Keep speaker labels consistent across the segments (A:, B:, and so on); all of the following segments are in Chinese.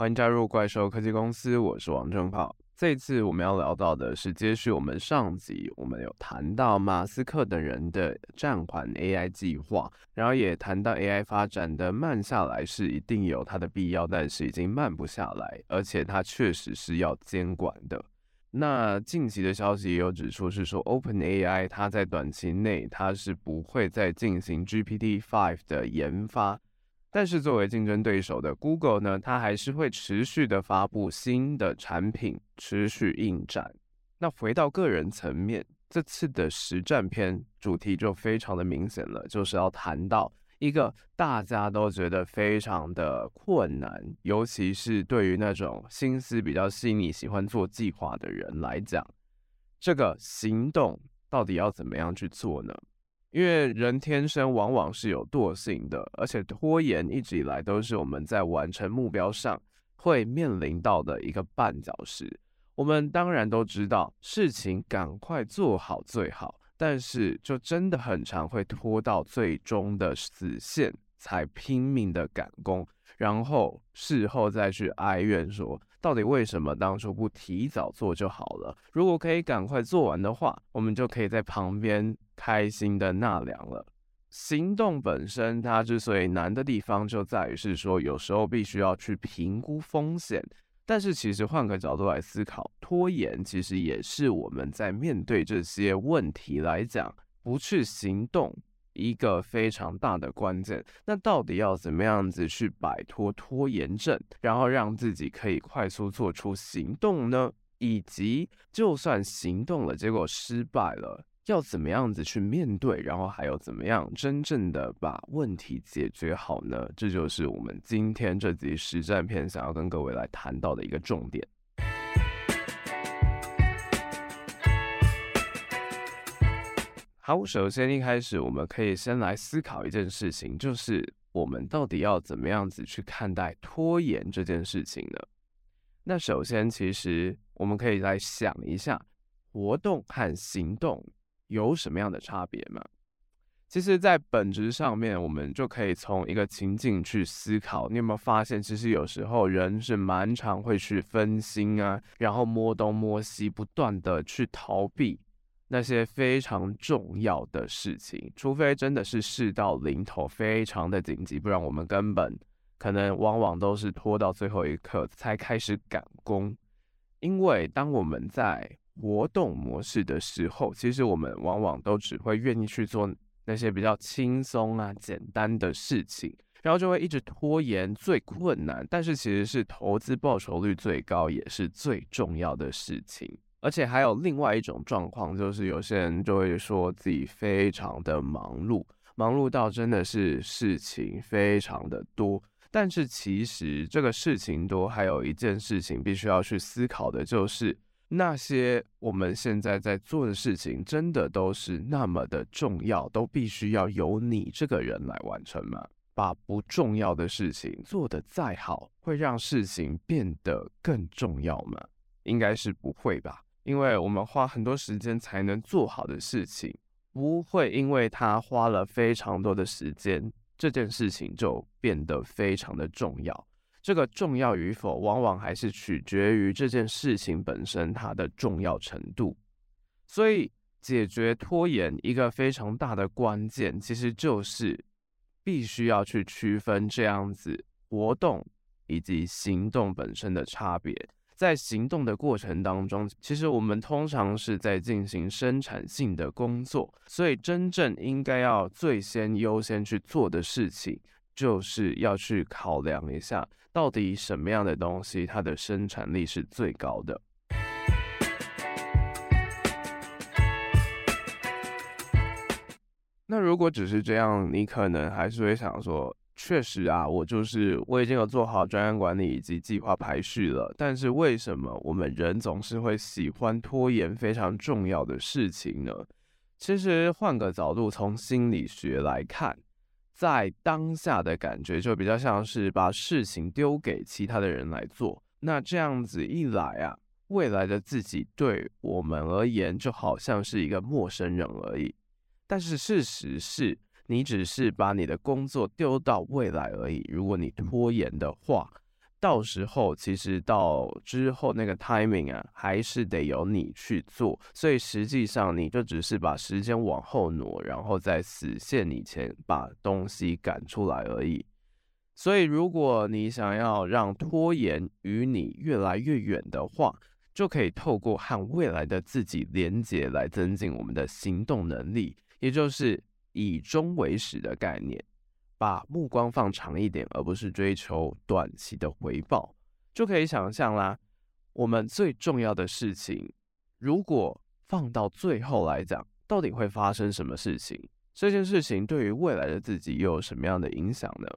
A: 欢迎加入怪兽科技公司，我是王正浩。这次我们要聊到的是接续我们上集，我们有谈到马斯克等人的暂缓 AI 计划，然后也谈到 AI 发展的慢下来是一定有它的必要，但是已经慢不下来，而且它确实是要监管的。那近期的消息也有指出是说，OpenAI 它在短期内它是不会再进行 GPT-5 的研发。但是作为竞争对手的 Google 呢，它还是会持续的发布新的产品，持续应战。那回到个人层面，这次的实战篇主题就非常的明显了，就是要谈到一个大家都觉得非常的困难，尤其是对于那种心思比较细腻、喜欢做计划的人来讲，这个行动到底要怎么样去做呢？因为人天生往往是有惰性的，而且拖延一直以来都是我们在完成目标上会面临到的一个绊脚石。我们当然都知道事情赶快做好最好，但是就真的很常会拖到最终的死线才拼命的赶工，然后事后再去哀怨说，到底为什么当初不提早做就好了？如果可以赶快做完的话，我们就可以在旁边。开心的纳凉了。行动本身，它之所以难的地方，就在于是说，有时候必须要去评估风险。但是，其实换个角度来思考，拖延其实也是我们在面对这些问题来讲，不去行动一个非常大的关键。那到底要怎么样子去摆脱拖延症，然后让自己可以快速做出行动呢？以及，就算行动了，结果失败了。要怎么样子去面对，然后还有怎么样真正的把问题解决好呢？这就是我们今天这集实战片想要跟各位来谈到的一个重点。好，首先一开始我们可以先来思考一件事情，就是我们到底要怎么样子去看待拖延这件事情呢？那首先，其实我们可以来想一下，活动和行动。有什么样的差别吗？其实，在本质上面，我们就可以从一个情境去思考。你有没有发现，其实有时候人是蛮常会去分心啊，然后摸东摸西，不断的去逃避那些非常重要的事情。除非真的是事到临头，非常的紧急，不然我们根本可能往往都是拖到最后一刻才开始赶工。因为当我们在活动模式的时候，其实我们往往都只会愿意去做那些比较轻松啊、简单的事情，然后就会一直拖延最困难，但是其实是投资报酬率最高，也是最重要的事情。而且还有另外一种状况，就是有些人就会说自己非常的忙碌，忙碌到真的是事情非常的多，但是其实这个事情多，还有一件事情必须要去思考的，就是。那些我们现在在做的事情，真的都是那么的重要，都必须要由你这个人来完成吗？把不重要的事情做得再好，会让事情变得更重要吗？应该是不会吧，因为我们花很多时间才能做好的事情，不会因为他花了非常多的时间，这件事情就变得非常的重要。这个重要与否，往往还是取决于这件事情本身它的重要程度。所以，解决拖延一个非常大的关键，其实就是必须要去区分这样子活动以及行动本身的差别。在行动的过程当中，其实我们通常是在进行生产性的工作，所以真正应该要最先优先去做的事情，就是要去考量一下，到底什么样的东西它的生产力是最高的。那如果只是这样，你可能还是会想说，确实啊，我就是我已经有做好专案管理以及计划排序了，但是为什么我们人总是会喜欢拖延非常重要的事情呢？其实换个角度，从心理学来看。在当下的感觉就比较像是把事情丢给其他的人来做，那这样子一来啊，未来的自己对我们而言就好像是一个陌生人而已。但是事实是你只是把你的工作丢到未来而已。如果你拖延的话，到时候其实到之后那个 timing 啊，还是得由你去做，所以实际上你就只是把时间往后挪，然后在死线以前把东西赶出来而已。所以如果你想要让拖延与你越来越远的话，就可以透过和未来的自己连接来增进我们的行动能力，也就是以终为始的概念。把目光放长一点，而不是追求短期的回报，就可以想象啦。我们最重要的事情，如果放到最后来讲，到底会发生什么事情？这件事情对于未来的自己又有什么样的影响呢？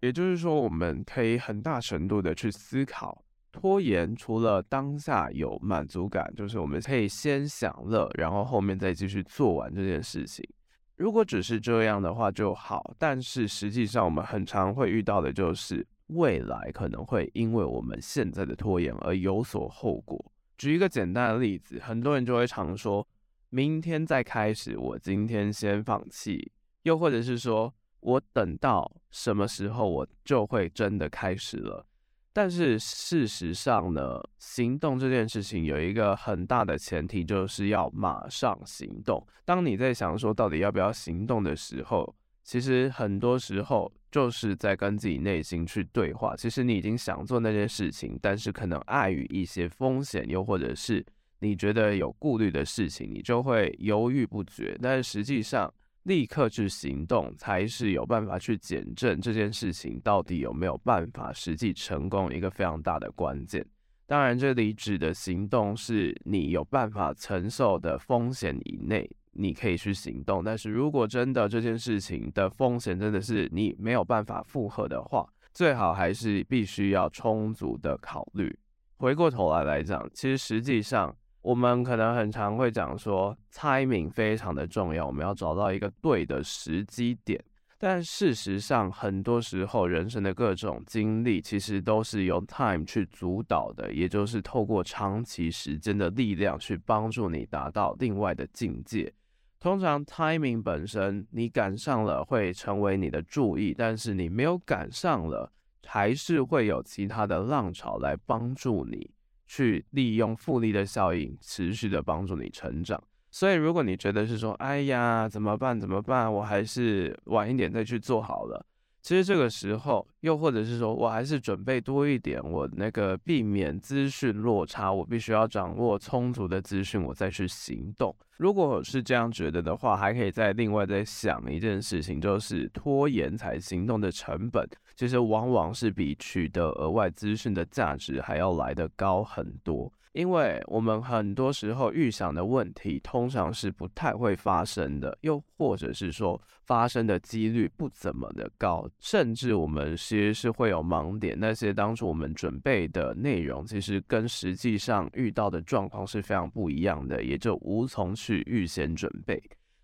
A: 也就是说，我们可以很大程度的去思考，拖延除了当下有满足感，就是我们可以先享乐，然后后面再继续做完这件事情。如果只是这样的话就好，但是实际上我们很常会遇到的就是未来可能会因为我们现在的拖延而有所后果。举一个简单的例子，很多人就会常说，明天再开始，我今天先放弃，又或者是说我等到什么时候我就会真的开始了。但是事实上呢，行动这件事情有一个很大的前提，就是要马上行动。当你在想说到底要不要行动的时候，其实很多时候就是在跟自己内心去对话。其实你已经想做那件事情，但是可能碍于一些风险，又或者是你觉得有顾虑的事情，你就会犹豫不决。但是实际上，立刻去行动，才是有办法去检证这件事情到底有没有办法实际成功一个非常大的关键。当然，这里指的行动是你有办法承受的风险以内，你可以去行动。但是如果真的这件事情的风险真的是你没有办法负荷的话，最好还是必须要充足的考虑。回过头来来讲，其实实际上。我们可能很常会讲说，timing 非常的重要，我们要找到一个对的时机点。但事实上，很多时候人生的各种经历其实都是由 time 去主导的，也就是透过长期时间的力量去帮助你达到另外的境界。通常 timing 本身你赶上了会成为你的注意，但是你没有赶上了，还是会有其他的浪潮来帮助你。去利用复利的效应，持续的帮助你成长。所以，如果你觉得是说，哎呀，怎么办？怎么办？我还是晚一点再去做好了。其实这个时候，又或者是说我还是准备多一点，我那个避免资讯落差，我必须要掌握充足的资讯，我再去行动。如果是这样觉得的话，还可以再另外再想一件事情，就是拖延才行动的成本，其实往往是比取得额外资讯的价值还要来得高很多。因为我们很多时候预想的问题通常是不太会发生的，又或者是说发生的几率不怎么的高，甚至我们其实是会有盲点。那些当初我们准备的内容，其实跟实际上遇到的状况是非常不一样的，也就无从去预先准备。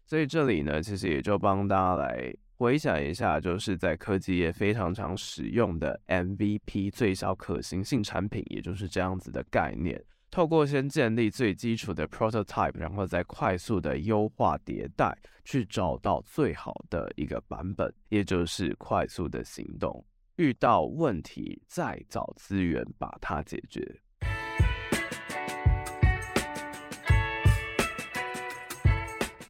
A: 所以这里呢，其实也就帮大家来回想一下，就是在科技业非常常使用的 MVP 最小可行性产品，也就是这样子的概念。透过先建立最基础的 prototype，然后再快速的优化迭代，去找到最好的一个版本，也就是快速的行动。遇到问题再找资源把它解决。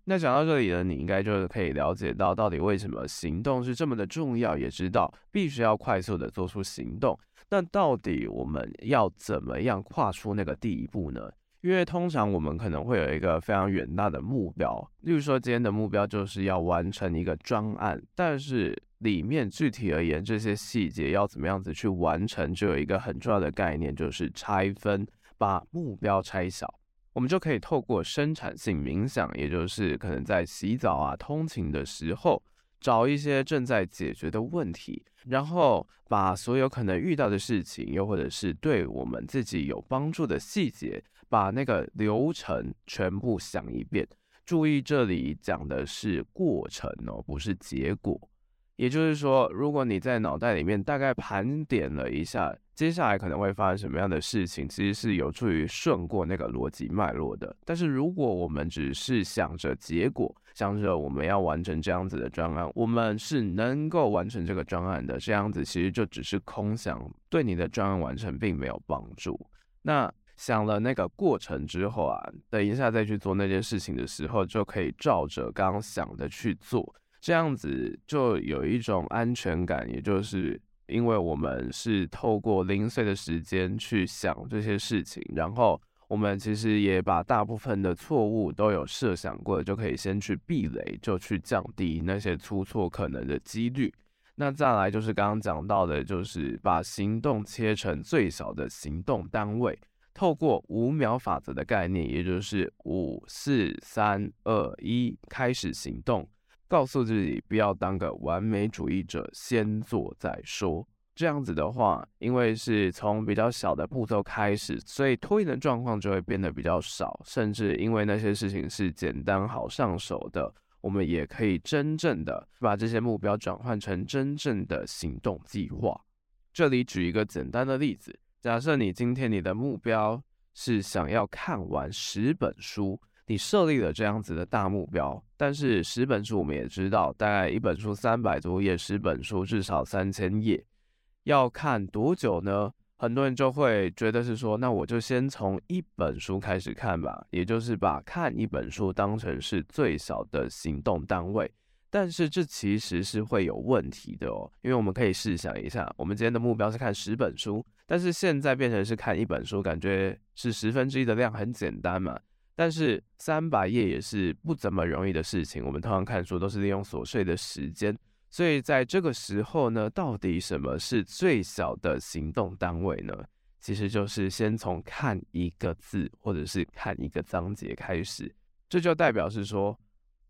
A: 那讲到这里呢，你应该就是可以了解到，到底为什么行动是这么的重要，也知道必须要快速的做出行动。那到底我们要怎么样跨出那个第一步呢？因为通常我们可能会有一个非常远大的目标，例如说今天的目标就是要完成一个专案，但是里面具体而言，这些细节要怎么样子去完成，就有一个很重要的概念，就是拆分，把目标拆小。我们就可以透过生产性冥想，也就是可能在洗澡啊、通勤的时候，找一些正在解决的问题，然后把所有可能遇到的事情，又或者是对我们自己有帮助的细节，把那个流程全部想一遍。注意，这里讲的是过程哦，不是结果。也就是说，如果你在脑袋里面大概盘点了一下，接下来可能会发生什么样的事情，其实是有助于顺过那个逻辑脉络的。但是如果我们只是想着结果，想着我们要完成这样子的专案，我们是能够完成这个专案的，这样子其实就只是空想，对你的专案完成并没有帮助。那想了那个过程之后啊，等一下再去做那件事情的时候，就可以照着刚刚想的去做，这样子就有一种安全感，也就是。因为我们是透过零碎的时间去想这些事情，然后我们其实也把大部分的错误都有设想过，就可以先去避雷，就去降低那些出错可能的几率。那再来就是刚刚讲到的，就是把行动切成最小的行动单位，透过五秒法则的概念，也就是五四三二一，开始行动。告诉自己不要当个完美主义者，先做再说。这样子的话，因为是从比较小的步骤开始，所以拖延的状况就会变得比较少。甚至因为那些事情是简单好上手的，我们也可以真正的把这些目标转换成真正的行动计划。这里举一个简单的例子：假设你今天你的目标是想要看完十本书。你设立了这样子的大目标，但是十本书我们也知道，大概一本书三百多页，十本书至少三千页，要看多久呢？很多人就会觉得是说，那我就先从一本书开始看吧，也就是把看一本书当成是最小的行动单位。但是这其实是会有问题的哦，因为我们可以试想一下，我们今天的目标是看十本书，但是现在变成是看一本书，感觉是十分之一的量，很简单嘛。但是三百页也是不怎么容易的事情。我们通常看书都是利用琐碎的时间，所以在这个时候呢，到底什么是最小的行动单位呢？其实就是先从看一个字或者是看一个章节开始。这就代表是说，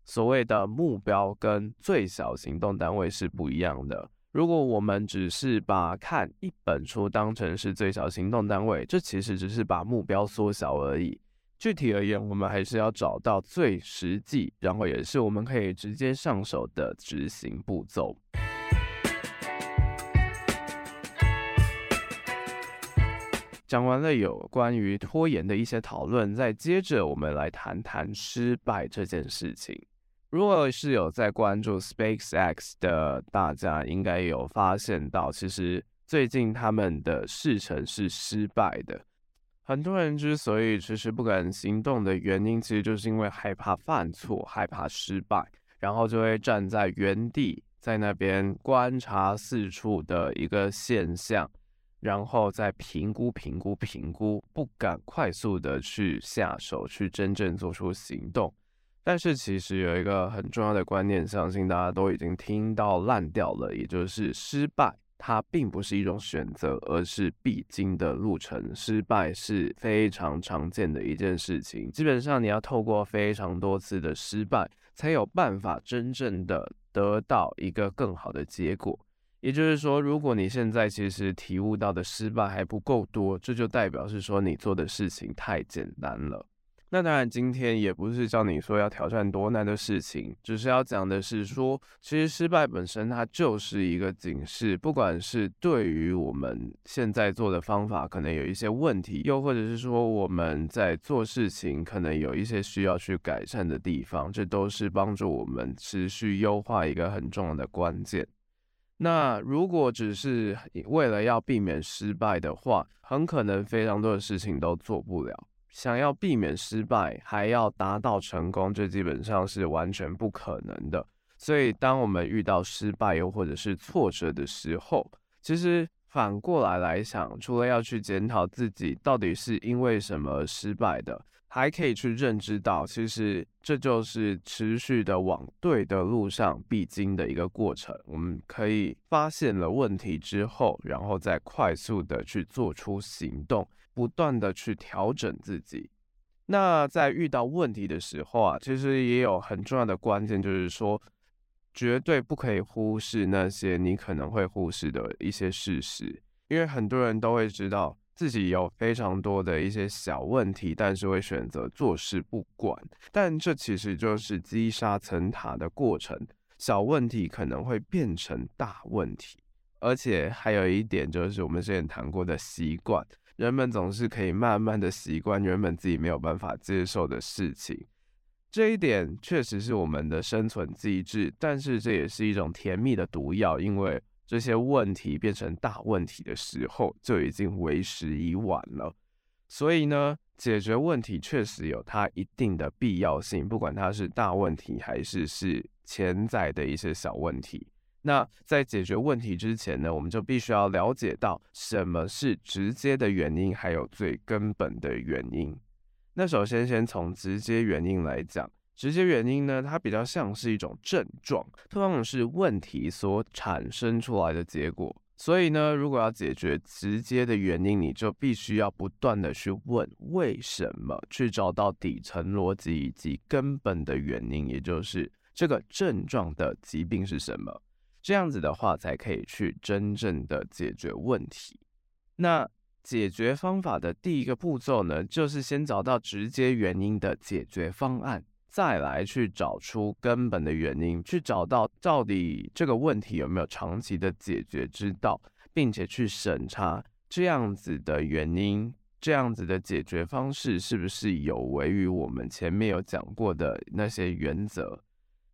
A: 所谓的目标跟最小行动单位是不一样的。如果我们只是把看一本书当成是最小行动单位，这其实只是把目标缩小而已。具体而言，我们还是要找到最实际，然后也是我们可以直接上手的执行步骤。讲完了有关于拖延的一些讨论，再接着我们来谈谈失败这件事情。如果是有在关注 SpaceX 的大家，应该有发现到，其实最近他们的试程是失败的。很多人之所以迟迟不敢行动的原因，其实就是因为害怕犯错、害怕失败，然后就会站在原地，在那边观察四处的一个现象，然后再评估、评估、评估，不敢快速的去下手，去真正做出行动。但是其实有一个很重要的观念，相信大家都已经听到烂掉了，也就是失败。它并不是一种选择，而是必经的路程。失败是非常常见的一件事情，基本上你要透过非常多次的失败，才有办法真正的得到一个更好的结果。也就是说，如果你现在其实体悟到的失败还不够多，这就代表是说你做的事情太简单了。那当然，今天也不是叫你说要挑战多难的事情，只是要讲的是说，其实失败本身它就是一个警示，不管是对于我们现在做的方法可能有一些问题，又或者是说我们在做事情可能有一些需要去改善的地方，这都是帮助我们持续优化一个很重要的关键。那如果只是为了要避免失败的话，很可能非常多的事情都做不了。想要避免失败，还要达到成功，这基本上是完全不可能的。所以，当我们遇到失败又或者是挫折的时候，其实反过来来想，除了要去检讨自己到底是因为什么失败的，还可以去认知到，其实这就是持续的往对的路上必经的一个过程。我们可以发现了问题之后，然后再快速的去做出行动。不断的去调整自己，那在遇到问题的时候啊，其实也有很重要的关键，就是说，绝对不可以忽视那些你可能会忽视的一些事实，因为很多人都会知道自己有非常多的一些小问题，但是会选择坐视不管，但这其实就是积沙成塔的过程，小问题可能会变成大问题，而且还有一点就是我们之前谈过的习惯。人们总是可以慢慢的习惯原本自己没有办法接受的事情，这一点确实是我们的生存机制，但是这也是一种甜蜜的毒药，因为这些问题变成大问题的时候，就已经为时已晚了。所以呢，解决问题确实有它一定的必要性，不管它是大问题还是是潜在的一些小问题。那在解决问题之前呢，我们就必须要了解到什么是直接的原因，还有最根本的原因。那首先，先从直接原因来讲，直接原因呢，它比较像是一种症状，通常是问题所产生出来的结果。所以呢，如果要解决直接的原因，你就必须要不断的去问为什么，去找到底层逻辑以及根本的原因，也就是这个症状的疾病是什么。这样子的话，才可以去真正的解决问题。那解决方法的第一个步骤呢，就是先找到直接原因的解决方案，再来去找出根本的原因，去找到到底这个问题有没有长期的解决之道，并且去审查这样子的原因，这样子的解决方式是不是有违于我们前面有讲过的那些原则。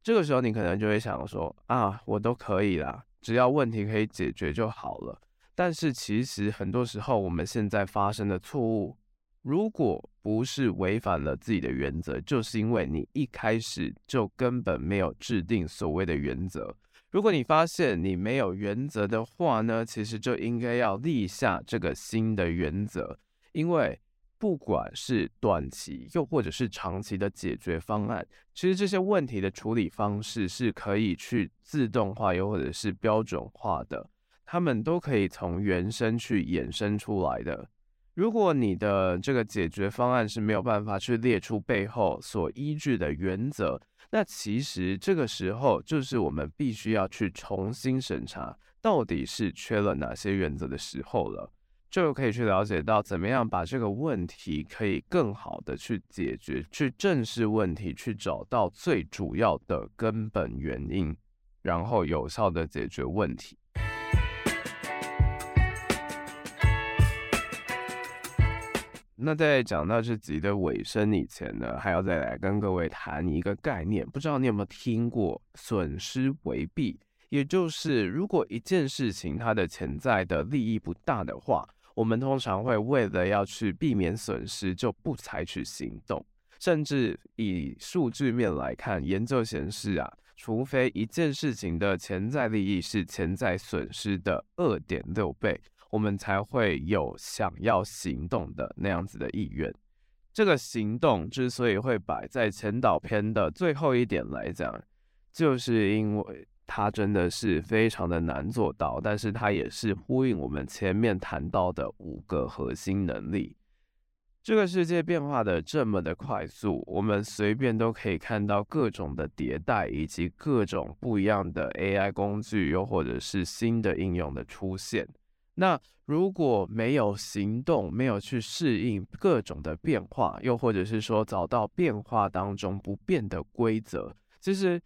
A: 这个时候你可能就会想说啊，我都可以啦，只要问题可以解决就好了。但是其实很多时候，我们现在发生的错误，如果不是违反了自己的原则，就是因为你一开始就根本没有制定所谓的原则。如果你发现你没有原则的话呢，其实就应该要立下这个新的原则，因为不管是短期又或者是长期的解决方案，其实这些问题的处理方式是可以去自动化又或者是标准化的。他们都可以从原生去衍生出来的。如果你的这个解决方案是没有办法去列出背后所依据的原则，那其实这个时候就是我们必须要去重新审查到底是缺了哪些原则的时候了，就可以去了解到怎么样把这个问题可以更好的去解决，去正视问题，去找到最主要的根本原因，然后有效的解决问题。那在讲到这集的尾声以前呢，还要再来跟各位谈一个概念，不知道你有没有听过损失为弊？也就是如果一件事情它的潜在的利益不大的话，我们通常会为了要去避免损失，就不采取行动。甚至以数据面来看，研究显示啊，除非一件事情的潜在利益是潜在损失的二点六倍。我们才会有想要行动的那样子的意愿。这个行动之所以会摆在前导篇的最后一点来讲，就是因为它真的是非常的难做到，但是它也是呼应我们前面谈到的五个核心能力。这个世界变化的这么的快速，我们随便都可以看到各种的迭代，以及各种不一样的 AI 工具，又或者是新的应用的出现。那如果没有行动，没有去适应各种的变化，又或者是说找到变化当中不变的规则，其实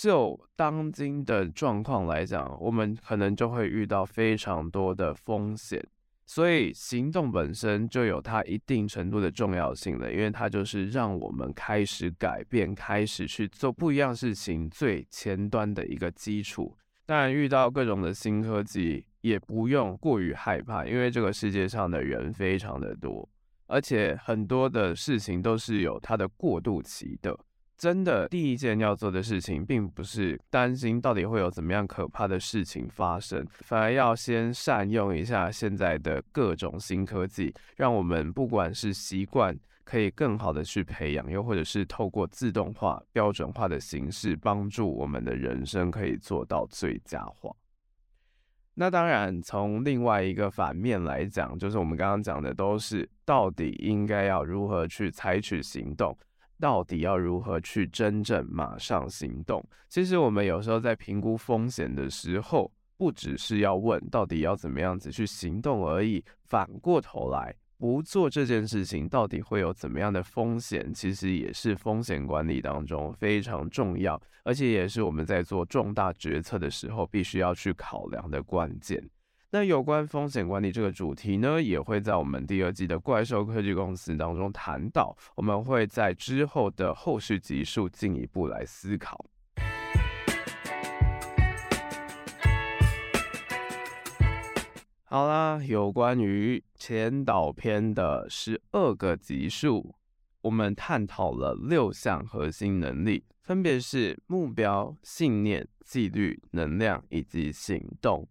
A: 就当今的状况来讲，我们可能就会遇到非常多的风险。所以行动本身就有它一定程度的重要性了，因为它就是让我们开始改变、开始去做不一样事情最前端的一个基础。当然，遇到各种的新科技。也不用过于害怕，因为这个世界上的人非常的多，而且很多的事情都是有它的过渡期的。真的，第一件要做的事情，并不是担心到底会有怎么样可怕的事情发生，反而要先善用一下现在的各种新科技，让我们不管是习惯可以更好的去培养，又或者是透过自动化、标准化的形式，帮助我们的人生可以做到最佳化。那当然，从另外一个反面来讲，就是我们刚刚讲的，都是到底应该要如何去采取行动，到底要如何去真正马上行动。其实我们有时候在评估风险的时候，不只是要问到底要怎么样子去行动而已，反过头来。不做这件事情，到底会有怎么样的风险？其实也是风险管理当中非常重要，而且也是我们在做重大决策的时候必须要去考量的关键。那有关风险管理这个主题呢，也会在我们第二季的怪兽科技公司当中谈到。我们会在之后的后续集数进一步来思考。好啦，有关于前导篇的十二个集数，我们探讨了六项核心能力，分别是目标、信念、纪律、能量以及行动。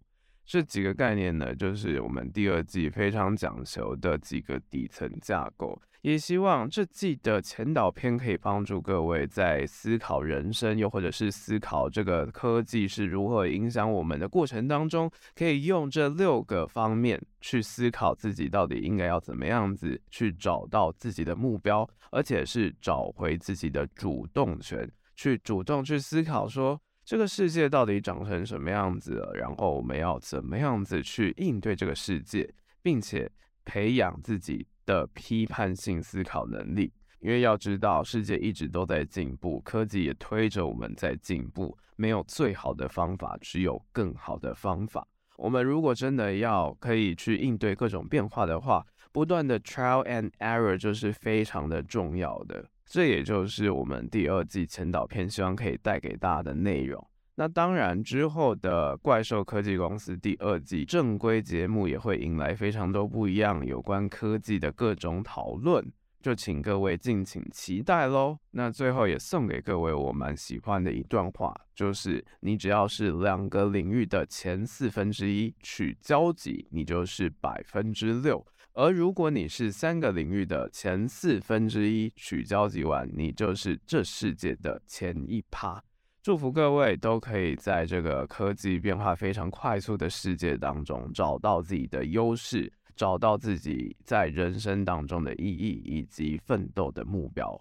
A: 这几个概念呢，就是我们第二季非常讲求的几个底层架构。也希望这季的前导篇可以帮助各位在思考人生，又或者是思考这个科技是如何影响我们的过程当中，可以用这六个方面去思考自己到底应该要怎么样子去找到自己的目标，而且是找回自己的主动权，去主动去思考说，这个世界到底长成什么样子了？然后我们要怎么样子去应对这个世界，并且培养自己的批判性思考能力。因为要知道，世界一直都在进步，科技也推着我们在进步。没有最好的方法，只有更好的方法。我们如果真的要可以去应对各种变化的话，不断的 trial and error 就是非常的重要的。这也就是我们第二季前导片希望可以带给大家的内容。那当然，之后的怪兽科技公司第二季正规节目也会迎来非常多不一样有关科技的各种讨论，就请各位敬请期待喽。那最后也送给各位我蛮喜欢的一段话，就是你只要是两个领域的前四分之一取交集，你就是百分之六。而如果你是三个领域的前四分之一取交集完，你就是这世界的前一趴。祝福各位都可以在这个科技变化非常快速的世界当中，找到自己的优势，找到自己在人生当中的意义以及奋斗的目标。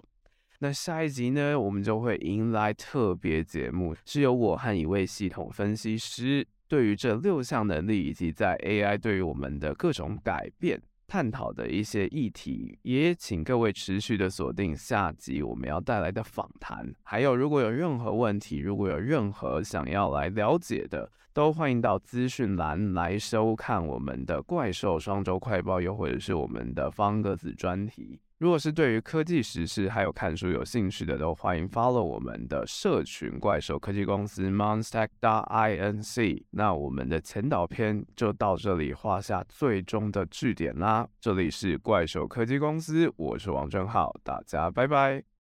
A: 那下一集呢，我们就会迎来特别节目，是由我和一位系统分析师对于这六项能力以及在 AI 对于我们的各种改变。探讨的一些议题，也请各位持续的锁定下集我们要带来的访谈。还有，如果有任何问题，如果有任何想要来了解的，都欢迎到资讯栏来收看我们的怪兽双周快报，又或者是我们的方格子专题。如果是对于科技时事还有看书有兴趣的，都欢迎 follow 我们的社群怪兽科技公司 Monstac Inc。那我们的前导篇就到这里画下最终的句点啦。这里是怪兽科技公司，我是王正浩，大家拜拜。